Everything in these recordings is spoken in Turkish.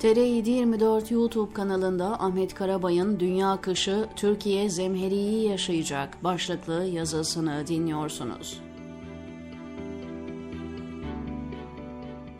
TR724 YouTube kanalında Ahmet Karabay'ın Dünya Kışı Türkiye Zemheri'yi yaşayacak başlıklı yazısını dinliyorsunuz.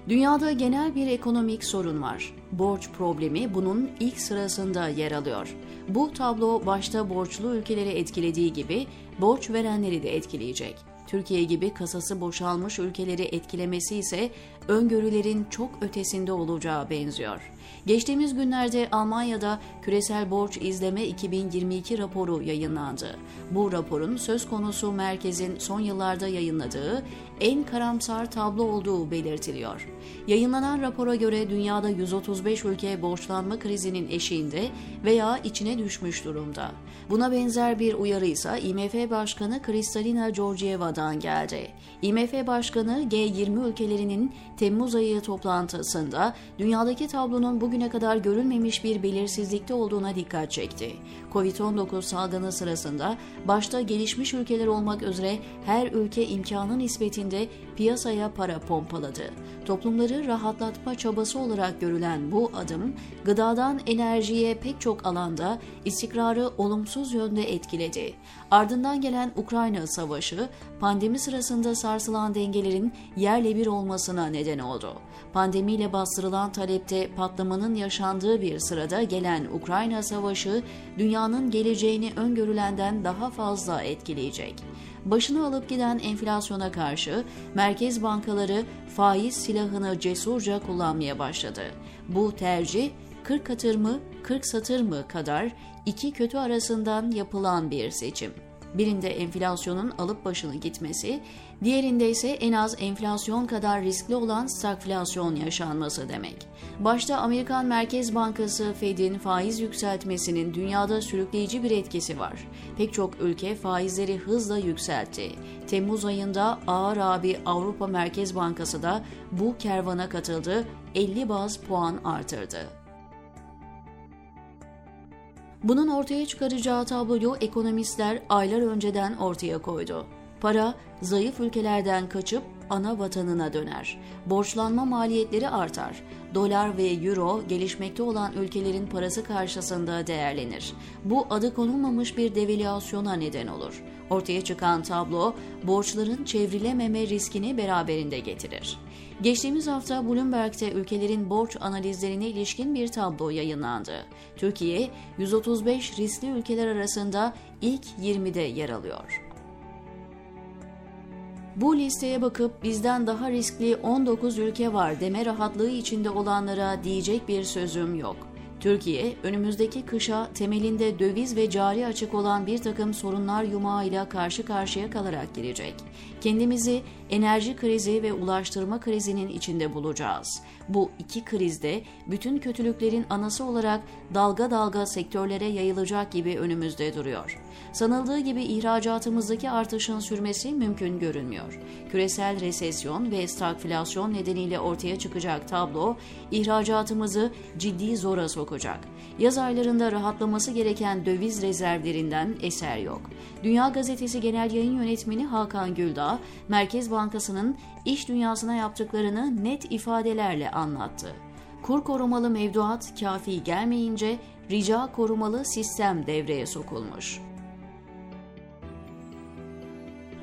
Dünyada genel bir ekonomik sorun var. Borç problemi bunun ilk sırasında yer alıyor. Bu tablo başta borçlu ülkeleri etkilediği gibi borç verenleri de etkileyecek. Türkiye gibi kasası boşalmış ülkeleri etkilemesi ise öngörülerin çok ötesinde olacağı benziyor. Geçtiğimiz günlerde Almanya'da Küresel Borç İzleme 2022 raporu yayınlandı. Bu raporun söz konusu merkezin son yıllarda yayınladığı en karamsar tablo olduğu belirtiliyor. Yayınlanan rapora göre dünyada 135 ülke borçlanma krizinin eşiğinde veya içine düşmüş durumda. Buna benzer bir uyarı ise IMF Başkanı Kristalina Georgieva'dan geldi. IMF Başkanı G20 ülkelerinin Temmuz ayı toplantısında dünyadaki tablonun bugüne kadar görülmemiş bir belirsizlikte olduğuna dikkat çekti. Covid-19 salgını sırasında başta gelişmiş ülkeler olmak üzere her ülke imkanı nispetinde piyasaya para pompaladı. Toplumları rahatlatma çabası olarak görülen bu adım, gıdadan enerjiye pek çok alanda istikrarı olumsuz yönde etkiledi. Ardından gelen Ukrayna Savaşı, pandemi sırasında sarsılan dengelerin yerle bir olmasına neden oldu. Pandemiyle bastırılan talepte patlamanın yaşandığı bir sırada gelen Ukrayna Savaşı, dünyanın geleceğini öngörülenden daha fazla etkileyecek başını alıp giden enflasyona karşı merkez bankaları faiz silahını cesurca kullanmaya başladı. Bu tercih 40 katır mı 40 satır mı kadar iki kötü arasından yapılan bir seçim. Birinde enflasyonun alıp başını gitmesi, diğerinde ise en az enflasyon kadar riskli olan stagflasyon yaşanması demek. Başta Amerikan Merkez Bankası Fed'in faiz yükseltmesinin dünyada sürükleyici bir etkisi var. Pek çok ülke faizleri hızla yükseltti. Temmuz ayında ağır abi Avrupa Merkez Bankası da bu kervana katıldı, 50 baz puan artırdı. Bunun ortaya çıkaracağı tabloyu ekonomistler aylar önceden ortaya koydu. Para zayıf ülkelerden kaçıp ana vatanına döner. Borçlanma maliyetleri artar. Dolar ve euro gelişmekte olan ülkelerin parası karşısında değerlenir. Bu adı konulmamış bir devalüasyona neden olur. Ortaya çıkan tablo borçların çevrilememe riskini beraberinde getirir. Geçtiğimiz hafta Bloomberg'te ülkelerin borç analizlerine ilişkin bir tablo yayınlandı. Türkiye 135 riskli ülkeler arasında ilk 20'de yer alıyor. Bu listeye bakıp bizden daha riskli 19 ülke var deme rahatlığı içinde olanlara diyecek bir sözüm yok. Türkiye, önümüzdeki kışa temelinde döviz ve cari açık olan bir takım sorunlar yumağıyla karşı karşıya kalarak girecek. Kendimizi enerji krizi ve ulaştırma krizinin içinde bulacağız. Bu iki krizde bütün kötülüklerin anası olarak dalga dalga sektörlere yayılacak gibi önümüzde duruyor. Sanıldığı gibi ihracatımızdaki artışın sürmesi mümkün görünmüyor. Küresel resesyon ve stagflasyon nedeniyle ortaya çıkacak tablo ihracatımızı ciddi zora sokacak. Yaz aylarında rahatlaması gereken döviz rezervlerinden eser yok. Dünya Gazetesi Genel Yayın Yönetmeni Hakan Güldağ, Merkez Bankası'nın iş dünyasına yaptıklarını net ifadelerle anlattı. Kur korumalı mevduat kafi gelmeyince rica korumalı sistem devreye sokulmuş.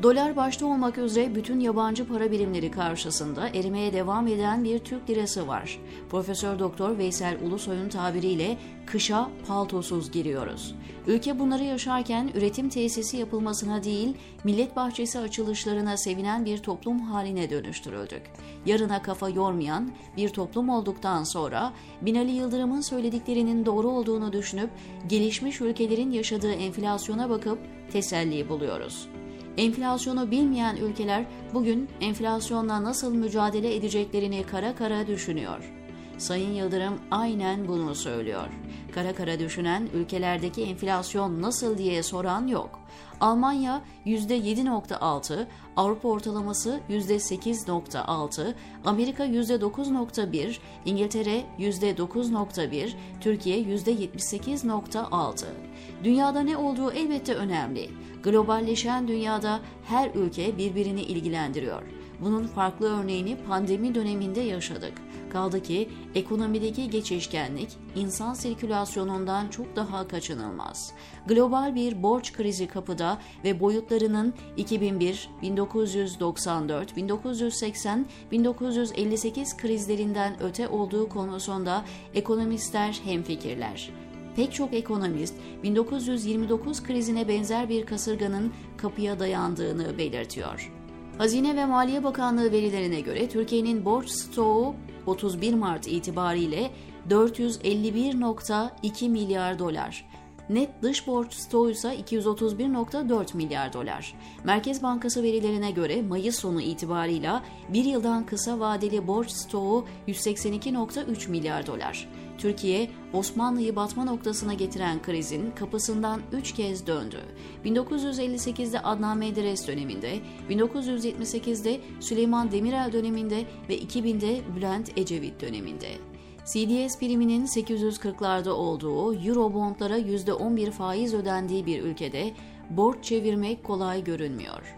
Dolar başta olmak üzere bütün yabancı para birimleri karşısında erimeye devam eden bir Türk lirası var. Profesör Doktor Veysel Ulusoy'un tabiriyle kışa paltosuz giriyoruz. Ülke bunları yaşarken üretim tesisi yapılmasına değil, millet bahçesi açılışlarına sevinen bir toplum haline dönüştürüldük. Yarına kafa yormayan bir toplum olduktan sonra Binali Yıldırım'ın söylediklerinin doğru olduğunu düşünüp gelişmiş ülkelerin yaşadığı enflasyona bakıp teselli buluyoruz. Enflasyonu bilmeyen ülkeler bugün enflasyonla nasıl mücadele edeceklerini kara kara düşünüyor. Sayın Yıldırım aynen bunu söylüyor. Kara kara düşünen ülkelerdeki enflasyon nasıl diye soran yok. Almanya %7.6, Avrupa ortalaması %8.6, Amerika %9.1, İngiltere %9.1, Türkiye %78.6. Dünyada ne olduğu elbette önemli. Globalleşen dünyada her ülke birbirini ilgilendiriyor. Bunun farklı örneğini pandemi döneminde yaşadık. Kaldı ki ekonomideki geçişkenlik insan sirkülasyonundan çok daha kaçınılmaz. Global bir borç krizi kapıda ve boyutlarının 2001, 1994, 1980, 1958 krizlerinden öte olduğu konusunda ekonomistler hemfikirler. Pek çok ekonomist 1929 krizine benzer bir kasırganın kapıya dayandığını belirtiyor. Hazine ve Maliye Bakanlığı verilerine göre Türkiye'nin borç stoğu 31 Mart itibariyle 451.2 milyar dolar. Net dış borç stoğu ise 231.4 milyar dolar. Merkez Bankası verilerine göre Mayıs sonu itibarıyla bir yıldan kısa vadeli borç stoğu 182.3 milyar dolar. Türkiye, Osmanlı'yı batma noktasına getiren krizin kapısından üç kez döndü. 1958'de Adnan Menderes döneminde, 1978'de Süleyman Demirel döneminde ve 2000'de Bülent Ecevit döneminde. CDS priminin 840'larda olduğu, Eurobondlara %11 faiz ödendiği bir ülkede borç çevirmek kolay görünmüyor.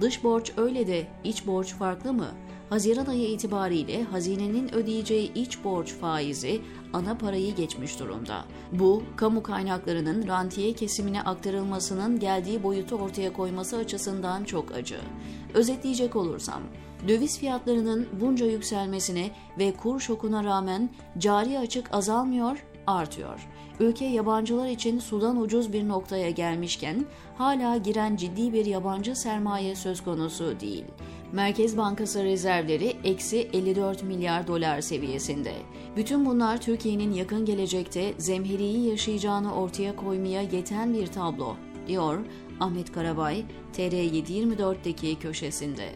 Dış borç öyle de iç borç farklı mı? Haziran ayı itibariyle hazinenin ödeyeceği iç borç faizi ana parayı geçmiş durumda. Bu, kamu kaynaklarının rantiye kesimine aktarılmasının geldiği boyutu ortaya koyması açısından çok acı. Özetleyecek olursam, döviz fiyatlarının bunca yükselmesine ve kur şokuna rağmen cari açık azalmıyor, artıyor. Ülke yabancılar için sudan ucuz bir noktaya gelmişken hala giren ciddi bir yabancı sermaye söz konusu değil. Merkez Bankası rezervleri eksi 54 milyar dolar seviyesinde. Bütün bunlar Türkiye'nin yakın gelecekte zemheriyi yaşayacağını ortaya koymaya yeten bir tablo, diyor Ahmet Karabay, TR724'deki köşesinde.